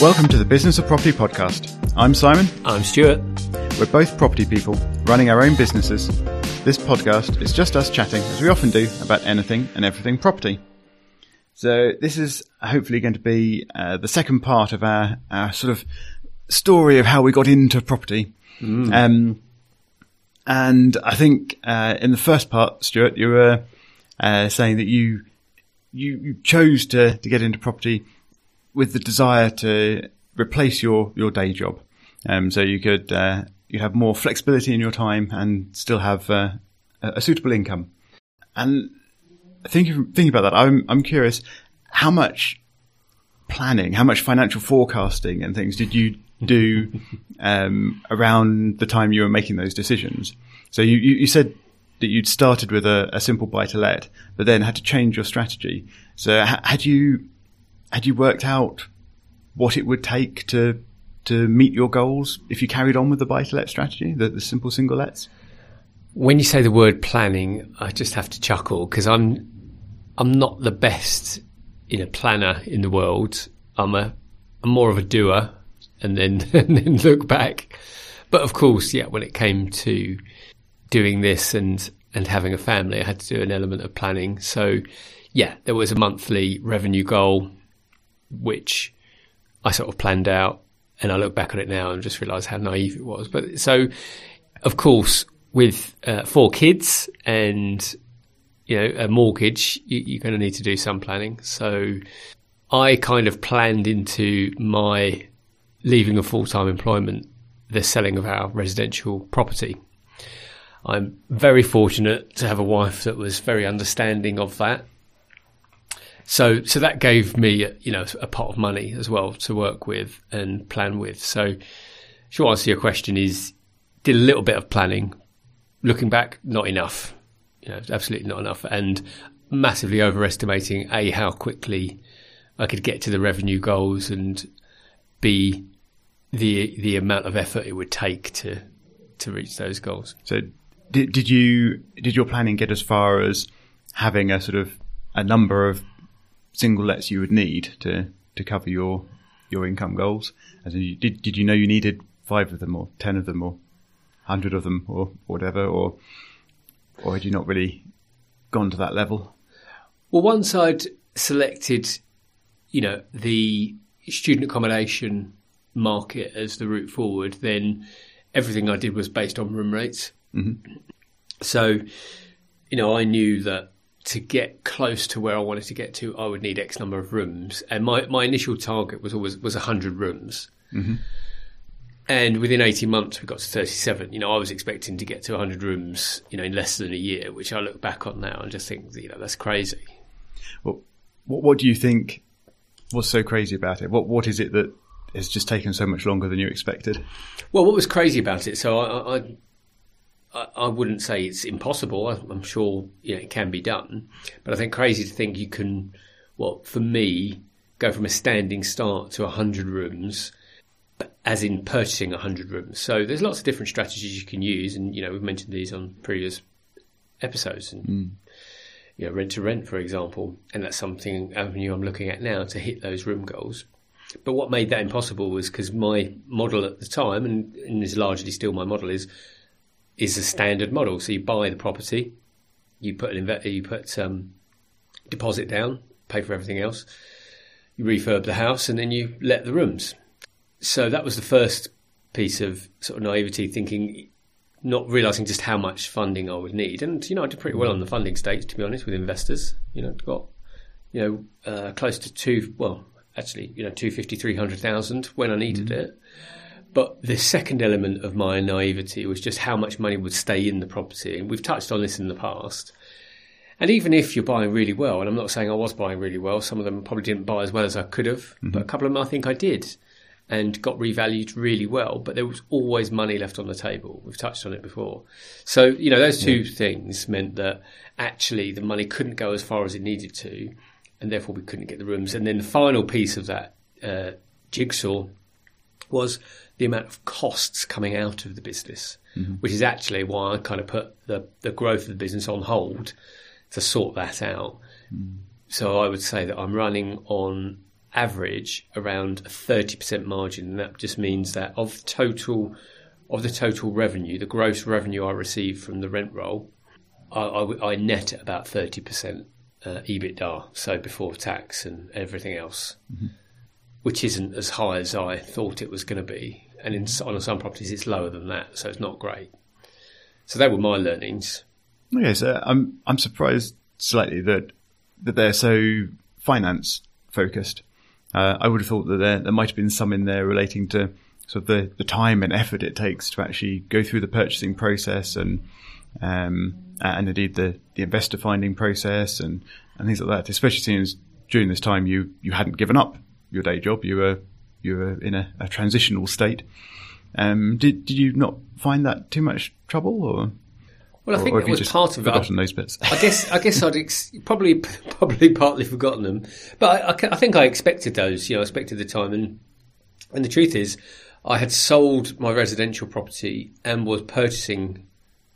Welcome to the Business of Property podcast. I'm Simon. I'm Stuart. We're both property people running our own businesses. This podcast is just us chatting, as we often do, about anything and everything property. So this is hopefully going to be uh, the second part of our, our sort of story of how we got into property. Mm. Um, and I think uh, in the first part, Stuart, you were uh, saying that you, you you chose to to get into property with the desire to replace your your day job, um, so you could uh, you have more flexibility in your time and still have uh, a suitable income. And thinking thinking about that, I'm I'm curious how much planning, how much financial forecasting and things did you do um, around the time you were making those decisions? So you, you, you said that you'd started with a, a, simple buy to let, but then had to change your strategy. So had you had you worked out what it would take to to meet your goals if you carried on with the buy to let strategy, the, the simple single lets? When you say the word planning, I just have to chuckle because I'm I'm not the best in a planner in the world. I'm a I'm more of a doer and then and then look back. But of course, yeah, when it came to doing this and and having a family, I had to do an element of planning. So yeah, there was a monthly revenue goal which I sort of planned out. And I look back on it now and just realise how naive it was. But so, of course, with uh, four kids and you know a mortgage, you, are going to need to do some planning. So I kind of planned into my leaving a full time employment the selling of our residential property. I'm very fortunate to have a wife that was very understanding of that so, so that gave me, you know, a pot of money as well to work with and plan with. So, short answer to your question is, did a little bit of planning. Looking back, not enough. You know, absolutely not enough, and massively overestimating a how quickly I could get to the revenue goals, and b the the amount of effort it would take to to reach those goals. So, did did you did your planning get as far as having a sort of a number of single lets you would need to to cover your your income goals? As in, did did you know you needed five of them, or ten of them, or hundred of them, or whatever, or or had you not really gone to that level? Well, once I'd selected, you know, the student accommodation market as the route forward, then everything I did was based on room rates. Mm-hmm. So, you know, I knew that to get close to where I wanted to get to, I would need X number of rooms. And my, my initial target was always was 100 rooms. Mm-hmm. And within 18 months, we got to 37. You know, I was expecting to get to 100 rooms, you know, in less than a year, which I look back on now and just think, you know, that's crazy. Well, what, what do you think was so crazy about it? What What is it that has just taken so much longer than you expected? Well, what was crazy about it? So I, I I, wouldn't say it's impossible. I'm sure you know, it can be done, but I think crazy to think you can. Well, for me, go from a standing start to hundred rooms, as in purchasing hundred rooms. So there's lots of different strategies you can use, and you know we've mentioned these on previous episodes, and mm. you know rent to rent, for example, and that's something avenue I'm looking at now to hit those room goals. But what made that impossible was because my model at the time, and, and is largely still my model, is is a standard model. So you buy the property, you put an inve- you put um, deposit down, pay for everything else, you refurb the house, and then you let the rooms. So that was the first piece of sort of naivety, thinking, not realizing just how much funding I would need. And you know, I did pretty well on the funding stage, to be honest, with investors. You know, got you know uh, close to two, well, actually, you know, two fifty, three hundred thousand when I needed mm-hmm. it. But the second element of my naivety was just how much money would stay in the property. And we've touched on this in the past. And even if you're buying really well, and I'm not saying I was buying really well, some of them probably didn't buy as well as I could have, mm-hmm. but a couple of them I think I did and got revalued really well, but there was always money left on the table. We've touched on it before. So, you know, those two yeah. things meant that actually the money couldn't go as far as it needed to, and therefore we couldn't get the rooms. And then the final piece of that uh, jigsaw was the amount of costs coming out of the business, mm-hmm. which is actually why I kind of put the, the growth of the business on hold to sort that out. Mm. So I would say that I'm running on average around a 30% margin. And that just means that of total, of the total revenue, the gross revenue I receive from the rent roll, I, I, I net at about 30% uh, EBITDA, so before tax and everything else, mm-hmm. which isn't as high as I thought it was going to be. And in, on some properties, it's lower than that, so it's not great. So they were my learnings. Okay, so I'm I'm surprised slightly that that they're so finance focused. Uh, I would have thought that there there might have been some in there relating to sort of the, the time and effort it takes to actually go through the purchasing process and um, and indeed the, the investor finding process and, and things like that. Especially since during this time you, you hadn't given up your day job, you were you were in a, a transitional state. Um, did did you not find that too much trouble, or? Well, I think that was part of forgotten it. those bits. I guess I guess I'd ex- probably probably partly forgotten them, but I, I, I, think I expected those. You know, I expected the time, and and the truth is, I had sold my residential property and was purchasing.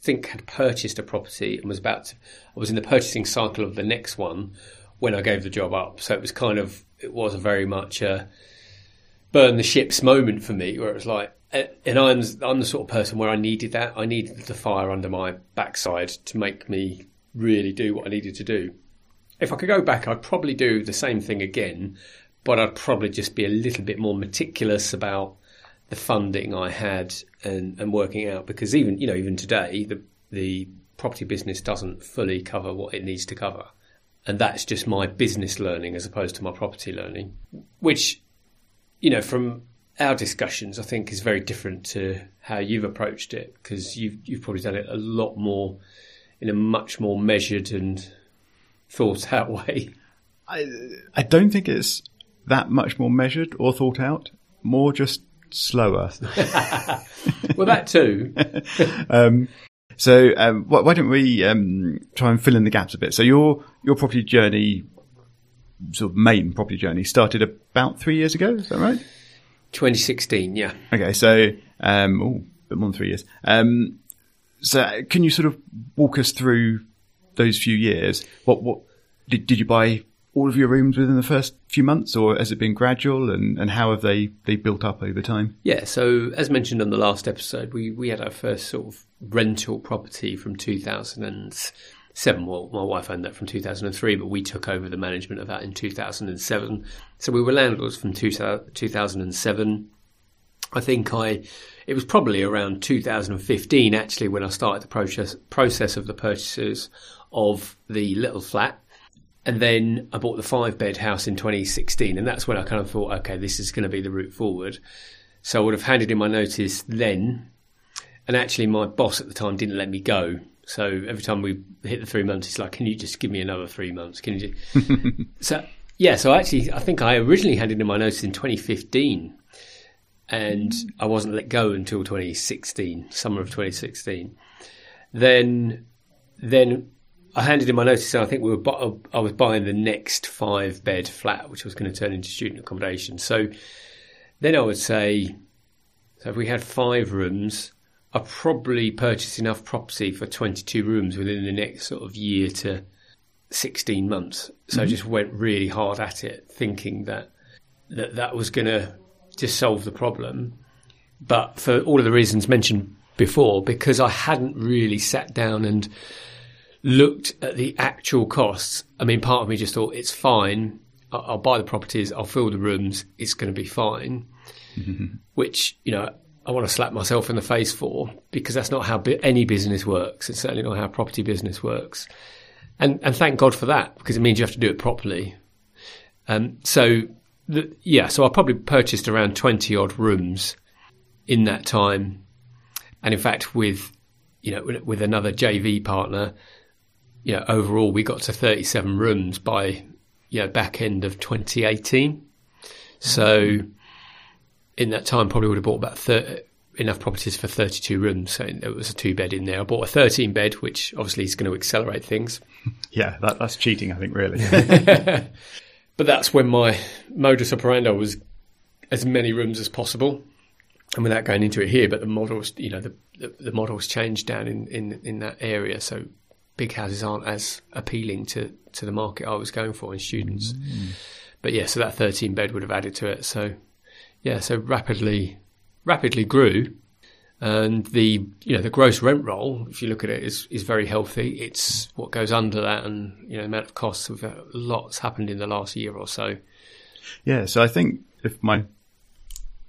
I think had purchased a property and was about. To, I was in the purchasing cycle of the next one when I gave the job up. So it was kind of it was a very much a burn the ships moment for me, where it was like eh, and I'm I'm the sort of person where I needed that. I needed the fire under my backside to make me really do what I needed to do. If I could go back, I'd probably do the same thing again, but I'd probably just be a little bit more meticulous about the funding I had and, and working out because even you know even today the the property business doesn't fully cover what it needs to cover, and that's just my business learning as opposed to my property learning, which you know from our discussions, I think, is very different to how you've approached it because you've you've probably done it a lot more in a much more measured and thought out way. I I don't think it's that much more measured or thought out. More just slower. well, that too. um, so um, why, why, don't we um, try and fill in the gaps a bit? So your your property journey, sort of main property journey, started about three years ago. Is that right? 2016, yeah. Okay, so um, oh, a bit more than three years. Um, so can you sort of walk us through those few years? What what did did you buy all of your rooms within the first few months, or has it been gradual? And, and how have they, they built up over time? Yeah, so as mentioned on the last episode, we, we had our first sort of rental property from 2000 and seven. Well, my wife owned that from 2003, but we took over the management of that in 2007. So we were landlords from 2007. I think I, it was probably around 2015 actually when I started the process process of the purchases of the little flat. And then I bought the five bed house in 2016, and that's when I kind of thought, okay, this is going to be the route forward. So I would have handed in my notice then, and actually my boss at the time didn't let me go so every time we hit the three months, it's like, can you just give me another three months? Can you? so yeah, so actually, I think I originally handed in my notice in 2015, and I wasn't let go until 2016, summer of 2016. Then, then I handed in my notice, and I think we were. I was buying the next five bed flat, which was going to turn into student accommodation. So then I would say, so if we had five rooms I probably purchased enough property for 22 rooms within the next sort of year to 16 months. So mm-hmm. I just went really hard at it, thinking that that, that was going to just solve the problem. But for all of the reasons mentioned before, because I hadn't really sat down and looked at the actual costs, I mean, part of me just thought it's fine. I'll, I'll buy the properties, I'll fill the rooms, it's going to be fine. Mm-hmm. Which, you know, I want to slap myself in the face for because that's not how any business works. It's certainly not how property business works. And and thank God for that because it means you have to do it properly. Um, so the, yeah, so I probably purchased around twenty odd rooms in that time, and in fact with you know with another JV partner, you know overall we got to thirty seven rooms by you know back end of twenty eighteen. So in that time probably would have bought about 30, enough properties for 32 rooms. So there was a two bed in there. I bought a 13 bed, which obviously is going to accelerate things. Yeah, that, that's cheating, I think, really. but that's when my modus operandi was as many rooms as possible. And without going into it here, but the models, you know, the, the, the models changed down in, in, in that area. So big houses aren't as appealing to, to the market I was going for in students. Mm. but yeah, so that 13 bed would have added to it. So yeah, so rapidly, rapidly grew. And the you know the gross rent roll, if you look at it, is is very healthy. It's what goes under that, and you know the amount of costs. We've got lots happened in the last year or so. Yeah, so I think if my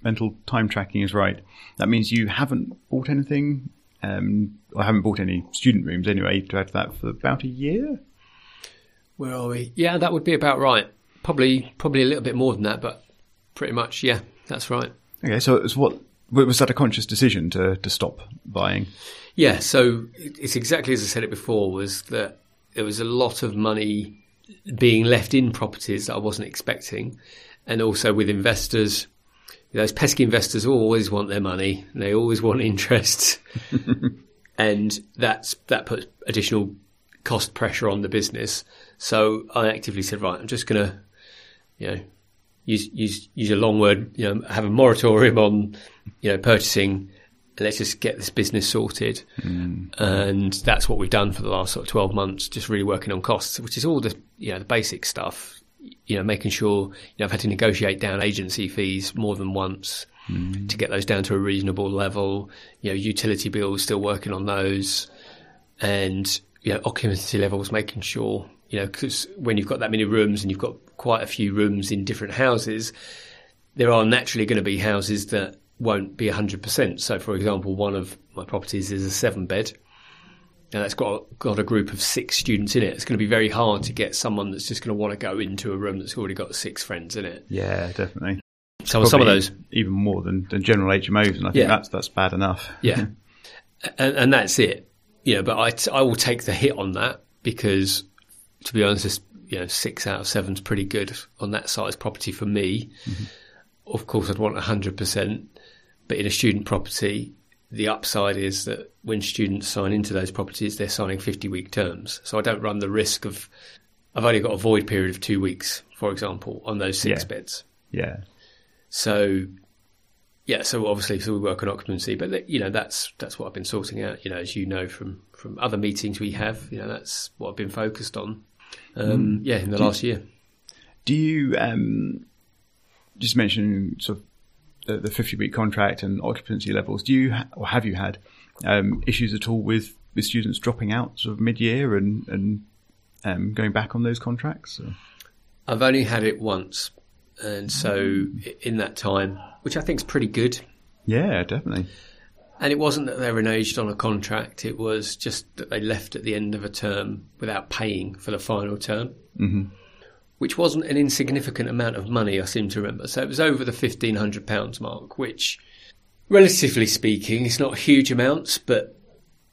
mental time tracking is right, that means you haven't bought anything. Um, I haven't bought any student rooms anyway to add to that for about a year. Where are we? Yeah, that would be about right. Probably probably a little bit more than that, but pretty much yeah, that's right. Okay, so it's what was that a conscious decision to to stop buying? Yeah, so it's exactly as I said it before. Was that there was a lot of money being left in properties that I wasn't expecting, and also with investors. Those pesky investors always want their money. They always want interest, and that's that puts additional cost pressure on the business. So I actively said, right, I'm just going to, you know, use use use a long word, you know, have a moratorium on, you know, purchasing. Let's just get this business sorted, mm. and that's what we've done for the last sort of twelve months. Just really working on costs, which is all the you know the basic stuff. You know, making sure you know I've had to negotiate down agency fees more than once mm. to get those down to a reasonable level. You know, utility bills, still working on those, and you know, occupancy levels, making sure you know, because when you've got that many rooms and you've got quite a few rooms in different houses, there are naturally going to be houses that won't be 100%. So, for example, one of my properties is a seven bed. and that's got got a group of six students in it. It's going to be very hard to get someone that's just going to want to go into a room that's already got six friends in it. Yeah, definitely. So Probably some of those even more than, than general HMOs, and I think yeah. that's that's bad enough. Yeah, and, and, that's it. Yeah, but I, I will take the hit on that because to be honest, you know, six out of seven is pretty good on that size property for me. Mm-hmm. Of course, I'd want 100%, but in a student property, the upside is that when students sign into those properties, they're signing 50 week terms. So I don't run the risk of, I've only got a void period of two weeks, for example, on those six yeah. beds. Yeah. So, yeah, so obviously, so we work on occupancy, but you know, that's, that's what I've been sorting out, you know, as you know from, from other meetings we have, you know, that's what I've been focused on um, mm. yeah, in the do last year. Do you um, just mention sort of the, the 50 week contract and occupancy levels? Do you or have you had um, issues at all with, with students dropping out sort of mid year and, and um, going back on those contracts? Or? I've only had it once. And so in that time, which I think is pretty good. Yeah, definitely. And it wasn't that they were reneged on a contract, it was just that they left at the end of a term without paying for the final term, mm-hmm. which wasn't an insignificant amount of money, I seem to remember. So it was over the £1,500 mark, which, relatively speaking, is not huge amounts, but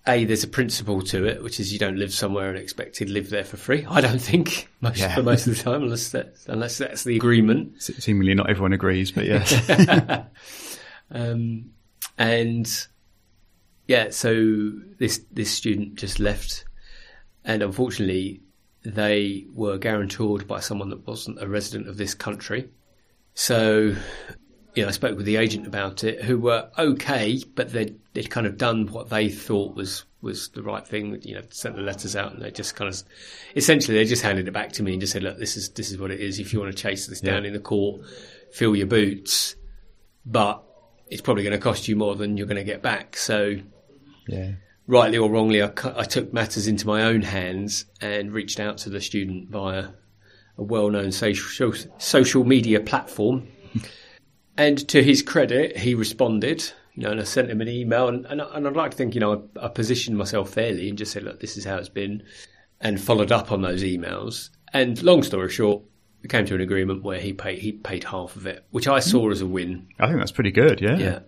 a, there's a principle to it, which is you don't live somewhere and expect to live there for free. I don't think most yeah. for most of the time, unless that's, unless that's the agreement. Seemingly, not everyone agrees, but yes. um, and yeah, so this this student just left, and unfortunately, they were guarantored by someone that wasn't a resident of this country. So, you know, I spoke with the agent about it, who were okay, but they'd, they'd kind of done what they thought was was the right thing. You know, sent the letters out, and they just kind of, essentially, they just handed it back to me and just said, "Look, this is this is what it is. If you want to chase this yeah. down in the court, fill your boots, but it's probably going to cost you more than you're going to get back." So yeah. rightly or wrongly, I, I, took matters into my own hands and reached out to the student via a well-known social social media platform. and to his credit, he responded. You know, and I sent him an email, and, and, and I'd like to think, you know, I, I positioned myself fairly and just said, look, this is how it's been, and followed up on those emails. And long story short, we came to an agreement where he paid he paid half of it, which I saw mm. as a win. I think that's pretty good. Yeah. Yeah.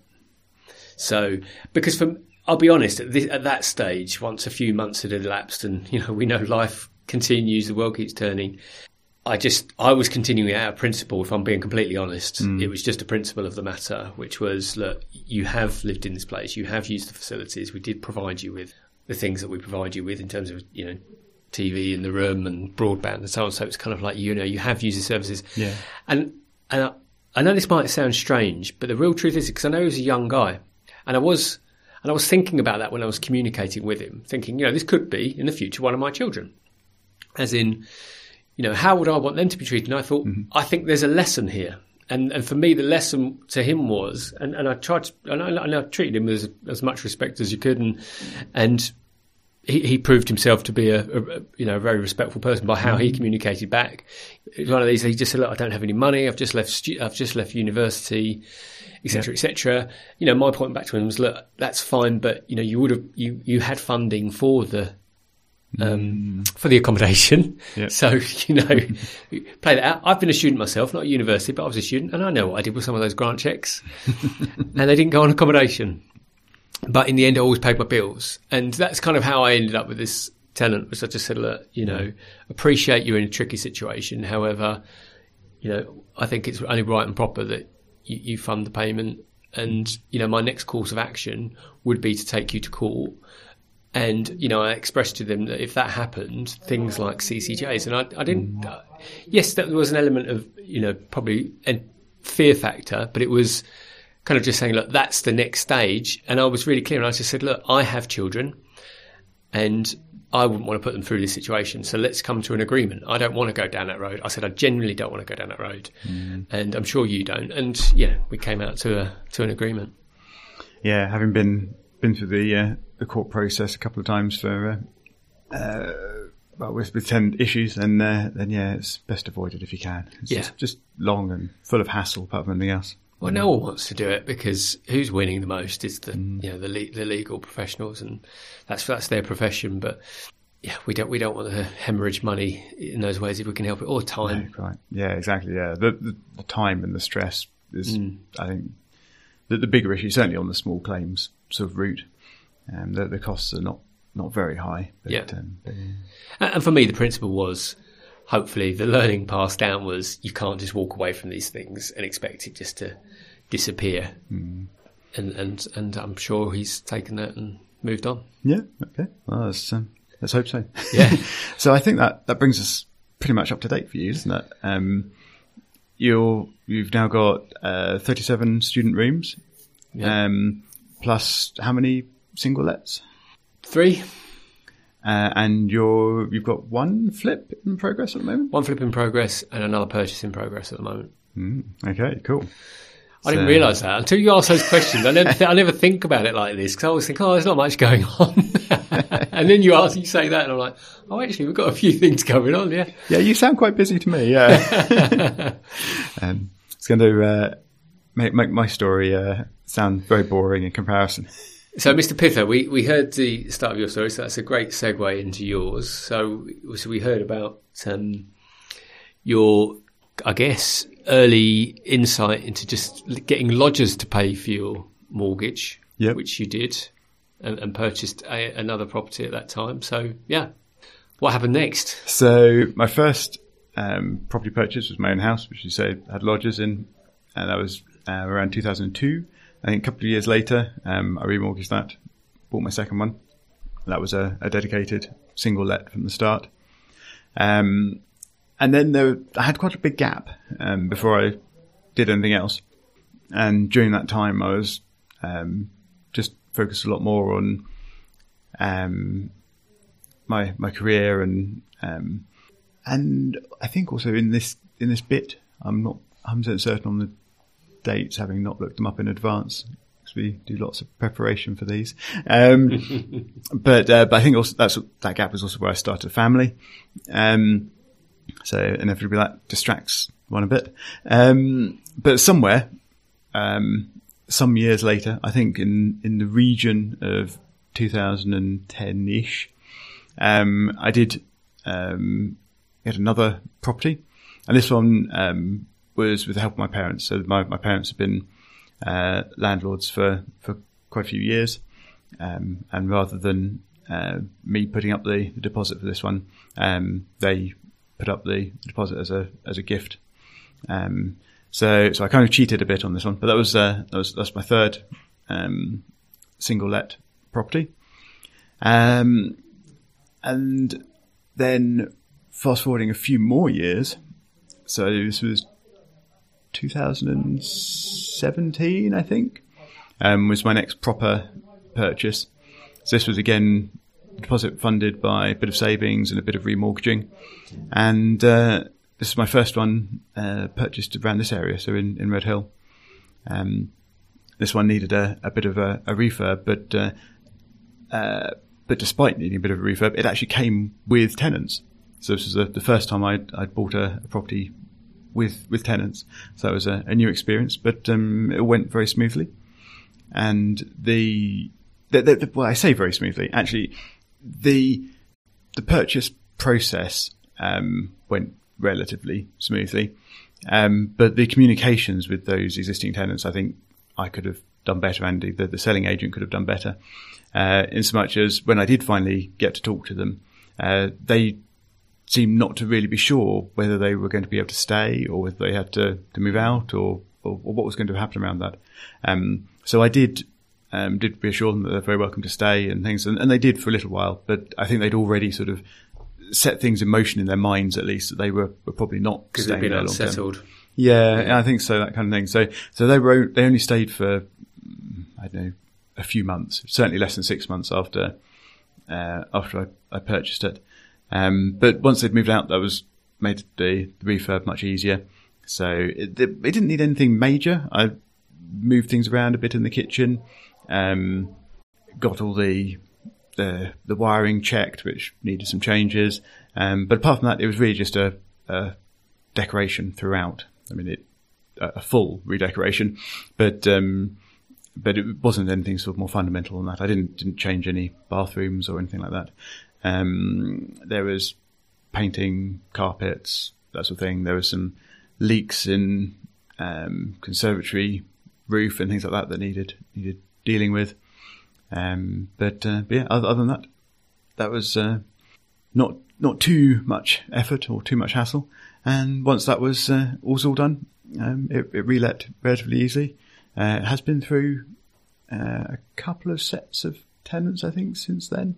So because for I'll be honest, at, this, at that stage, once a few months had elapsed and, you know, we know life continues, the world keeps turning. I just, I was continuing out of principle, if I'm being completely honest. Mm. It was just a principle of the matter, which was, look, you have lived in this place, you have used the facilities, we did provide you with the things that we provide you with in terms of, you know, TV in the room and broadband and so on. So it's kind of like, you know, you have used the services. Yeah. And, and I, I know this might sound strange, but the real truth is, because I know he was a young guy, and I was and I was thinking about that when I was communicating with him, thinking, you know, this could be in the future one of my children. As in, you know, how would I want them to be treated? And I thought, mm-hmm. I think there's a lesson here. And, and for me, the lesson to him was, and, and I tried to, and I, and I treated him with as, as much respect as you could, and and he, he proved himself to be a, a, you know a very respectful person by how he communicated back. It was one of these. He just said, "Look, I don't have any money. I've just left. Stu- I've just left university, etc., etc." You know, my point back to him was, "Look, that's fine, but you know, you would have you you had funding for the." Um, for the accommodation, Yeah. so you know, play that out. I've been a student myself, not at university, but I was a student, and I know what I did with some of those grant checks, and they didn't go on accommodation but in the end, I always paid my bills, and that's kind of how I ended up with this tenant. Was I just said, look, you know, appreciate you're in a tricky situation. However, you know, I think it's only right and proper that you, you fund the payment, and you know, my next course of action would be to take you to court. And you know, I expressed to them that if that happened, things like CCJs, and I, I didn't. Uh, yes, there was an element of you know probably a fear factor, but it was kind of just saying, look, that's the next stage. And I was really clear, and I just said, look, I have children, and I wouldn't want to put them through this situation. So let's come to an agreement. I don't want to go down that road. I said I genuinely don't want to go down that road, and I'm sure you don't. And yeah, we came out to a to an agreement. Yeah, having been been through the uh, the court process a couple of times for uh, uh, well with, with tenant issues, and uh, then yeah, it's best avoided if you can. It's Yeah. just, just long and full of hassle, apart from anything else. Well, no one wants to do it because who's winning the most is the you know the le- the legal professionals, and that's that's their profession. But yeah, we don't we don't want to hemorrhage money in those ways if we can help it, or time. Right. Yeah, exactly. Yeah, the, the, time and the stress is, Mm. I think, the, the bigger issue. Certainly on the small claims sort of route, um, the, the costs are not not very high. But, Yeah. Um, but, yeah. And for me, the principle was hopefully the learning passed down was you can't just walk away from these things and expect it just to disappear. And, and, and I'm sure he's taken that and moved on. Yeah. Okay. Well, let's, um, let's hope so. Yeah. so I think that that brings us pretty much up to date for you, isn't it? Um, you're you've now got uh, 37 student rooms, Yeah. um, plus how many single lets? Three, Uh, and you're you've got one flip in progress at the moment. one flip in progress and another purchase in progress at the moment. Mm, okay, cool. I didn't realise that until you asked those questions. I never, th- I never think about it like this because I always think, oh, there's not much going on. and then you ask, you say that, and I'm like, oh, actually, we've got a few things going on. Yeah. Yeah, you sound quite busy to me. Yeah, um, it's going to uh, make make my story uh, sound very boring in comparison. So, Mr. Pither, we, we heard the start of your story, so that's a great segue into yours. So, so we heard about um, your, I guess, early insight into just getting lodgers to pay for your mortgage, Yep. which you did, and, and purchased a, another property at that time. So, yeah, what happened next? So my first um, property purchase was my own house, which you say had lodgers in, and that was uh, around 2002. I think a couple of years later, um, I remortgaged that, bought my second one. That was a, a dedicated single let from the start. Um, and then there, I had quite a big gap um, before I did anything else. And during that time, I was um, just focused a lot more on um, my my career and um, and I think also in this in this bit, I'm not 100 certain on the dates, having not looked them up in advance. Because we do lots of preparation for these, um, but uh, but I think also that's that gap was also where I started family. Um, so inevitably that distracts one a bit. Um, but somewhere, um, some years later, I think in, in the region of 2010 ish, um, I did, um, get another property and this one, um, was with the help of my parents. So my, my parents have been, uh, landlords for, for quite a few years. Um, and rather than, uh, me putting up the, the deposit for this one, um, they put up the deposit as a, as a gift. Um, so, so I kind of cheated a bit on this one, but that was, uh, that was, that's my third, um, single let property. Um, and then fast forwarding a few more years. So this was 2017, I think, um, was my next proper purchase. So this was again deposit funded by a bit of savings and a bit of remortgaging. And uh, this is my first one uh, purchased around this area, so in, in Redhill. Um, this one needed a, a bit of a, a refurb, but uh, uh, but despite needing a bit of a refurb, it actually came with tenants. So this was the, the first time I'd, I'd bought a, a, property with with tenants. So it was a, a new experience, but um, it went very smoothly. And the, the, the, well, I say very smoothly. Actually, the the purchase process um, went relatively smoothly, um, but the communications with those existing tenants, I think, I could have done better, and the, the selling agent could have done better. Uh, in so much as when I did finally get to talk to them, uh, they seemed not to really be sure whether they were going to be able to stay or whether they had to, to move out or, or, or what was going to happen around that. Um, so I did um, did reassure them that they're very welcome to stay and things, and, and, they did for a little while. But I think they'd already sort of set things in motion in their minds, at least that they were, were probably not because they've been unsettled. Yeah, yeah, I think so. That kind of thing. So, so they were they only stayed for I don't know a few months, certainly less than six months after uh, after I, I, purchased it. Um, but once they'd moved out, that was made the, the refurb much easier. So it, it, didn't need anything major. I moved things around a bit in the kitchen, um, got all the, the the wiring checked, which needed some changes. Um, but apart from that, it was really just a, a decoration throughout. I mean, it a full redecoration, but um, but it wasn't anything sort of more fundamental than that. I didn't didn't change any bathrooms or anything like that. Um, there was painting, carpets, that sort of thing. There was some leaks in um, conservatory roof and things like that that needed needed dealing with. Um, but, uh, but, yeah, other, other, than that, that was uh, not not too much effort or too much hassle. And once that was uh, was all done, um, it, it relet relatively easily. Uh, it has been through uh, a couple of sets of tenants, I think, since then.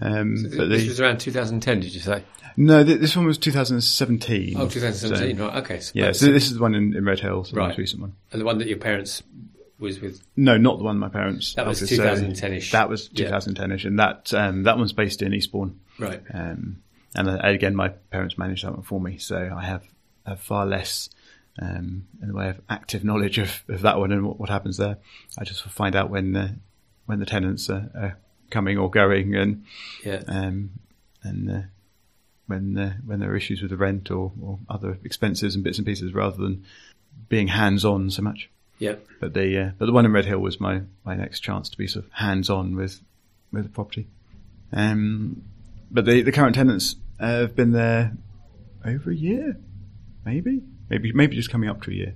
Um, so but this the, was around 2010, did you say? No, th- this one was 2017. Oh, 2017, so, right, okay. So yeah, so this is the one in, in Redhill, the right. most recent one. And the one that your parents was with? No, not the one my parents. That was 2010ish. that was 2010ish, yeah. and that um, that one's based in Eastbourne. Right. Um, and uh, again, my parents managed that one for me, so I have, have far less um, in the way of active knowledge of, of that one and what, what happens there. I just find out when the when the tenants are, are coming or going, and yeah. um, and uh, when uh, when there are issues with the rent or, or other expenses and bits and pieces, rather than being hands on so much. Yeah. But the uh, but the one in Redhill was my, my next chance to be sort of hands on with with the property. Um, but the the current tenants have been there over a year, maybe maybe maybe just coming up to a year.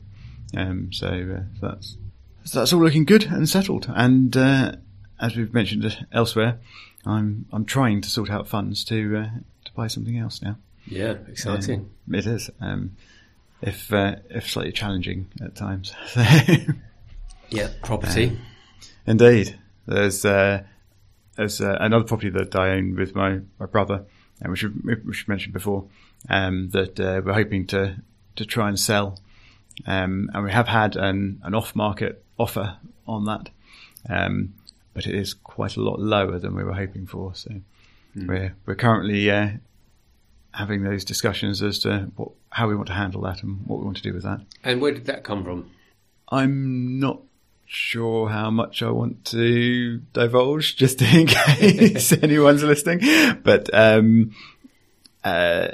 Um, so, uh, so that's so that's all looking good and settled. And uh, as we've mentioned elsewhere, I'm I'm trying to sort out funds to uh, to buy something else now. Yeah, exciting. Um, it is. Um, if uh, if slightly challenging at times. yeah, property. Um, indeed, there's uh, there's uh, another property that I own with my my brother, and which we mentioned before, um, that uh, we're hoping to to try and sell. Um, and we have had an, an off market offer on that. Um, but it is quite a lot lower than we were hoping for. So mm. we're, we're currently, uh, having those discussions as to what, how we want to handle that and what we want to do with that. And where did that come from? I'm not sure how much I want to divulge, just in case anyone's listening. But um, uh,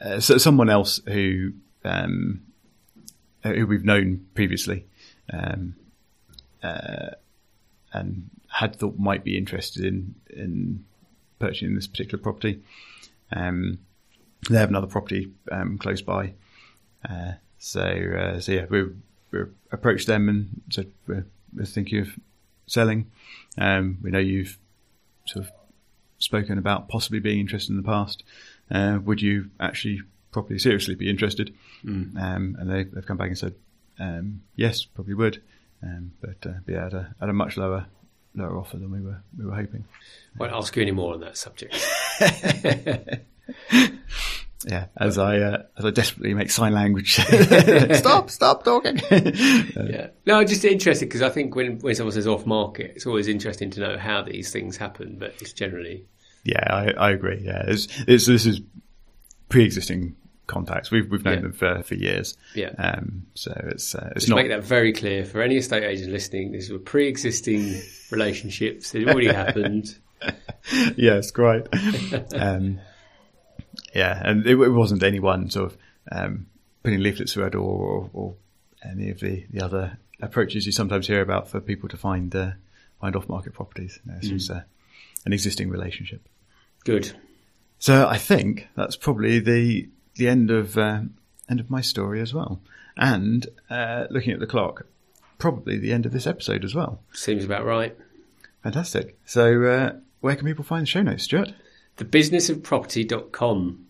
uh, so someone else who um, who we've known previously um, uh, and had thought might be interested in in purchasing this particular property. Um, they have another property um, close by, uh, so uh, so yeah, we we approached them and said we're, we're thinking of selling. Um, we know you've sort of spoken about possibly being interested in the past uh, would you actually properly seriously be interested? Mm. Um, and they, have come back and said, um, yes, probably would, um, but, uh, yeah, at a, at a much lower lower offer than we were we were hoping. Won't ask you any more on that subject. Yeah, as I uh, as I desperately make sign language. stop! Stop talking. yeah. No, just interested because I think when when someone says off market, it's always interesting to know how these things happen. But it's generally. Yeah, I, I agree. Yeah, it's, it's this is pre-existing contacts. We've we've known Yeah. them for, for years. Yeah. Um, so it's uh, it's Just not make that very clear for any estate agent listening. These were pre-existing relationships. It already happened. yes, great. um, yeah, and it, it wasn't anyone sort of um, putting leaflets through our door or, or any of the, the other approaches you sometimes hear about for people to find uh, find off market properties. No, This was uh, an existing relationship. Good. So I think that's probably the the end of uh, end of my story as well, and uh, looking at the clock, probably the end of this episode as well. Seems about right. Fantastic. So uh, where can people find the show notes, Stuart? Thebusinessofproperty.com.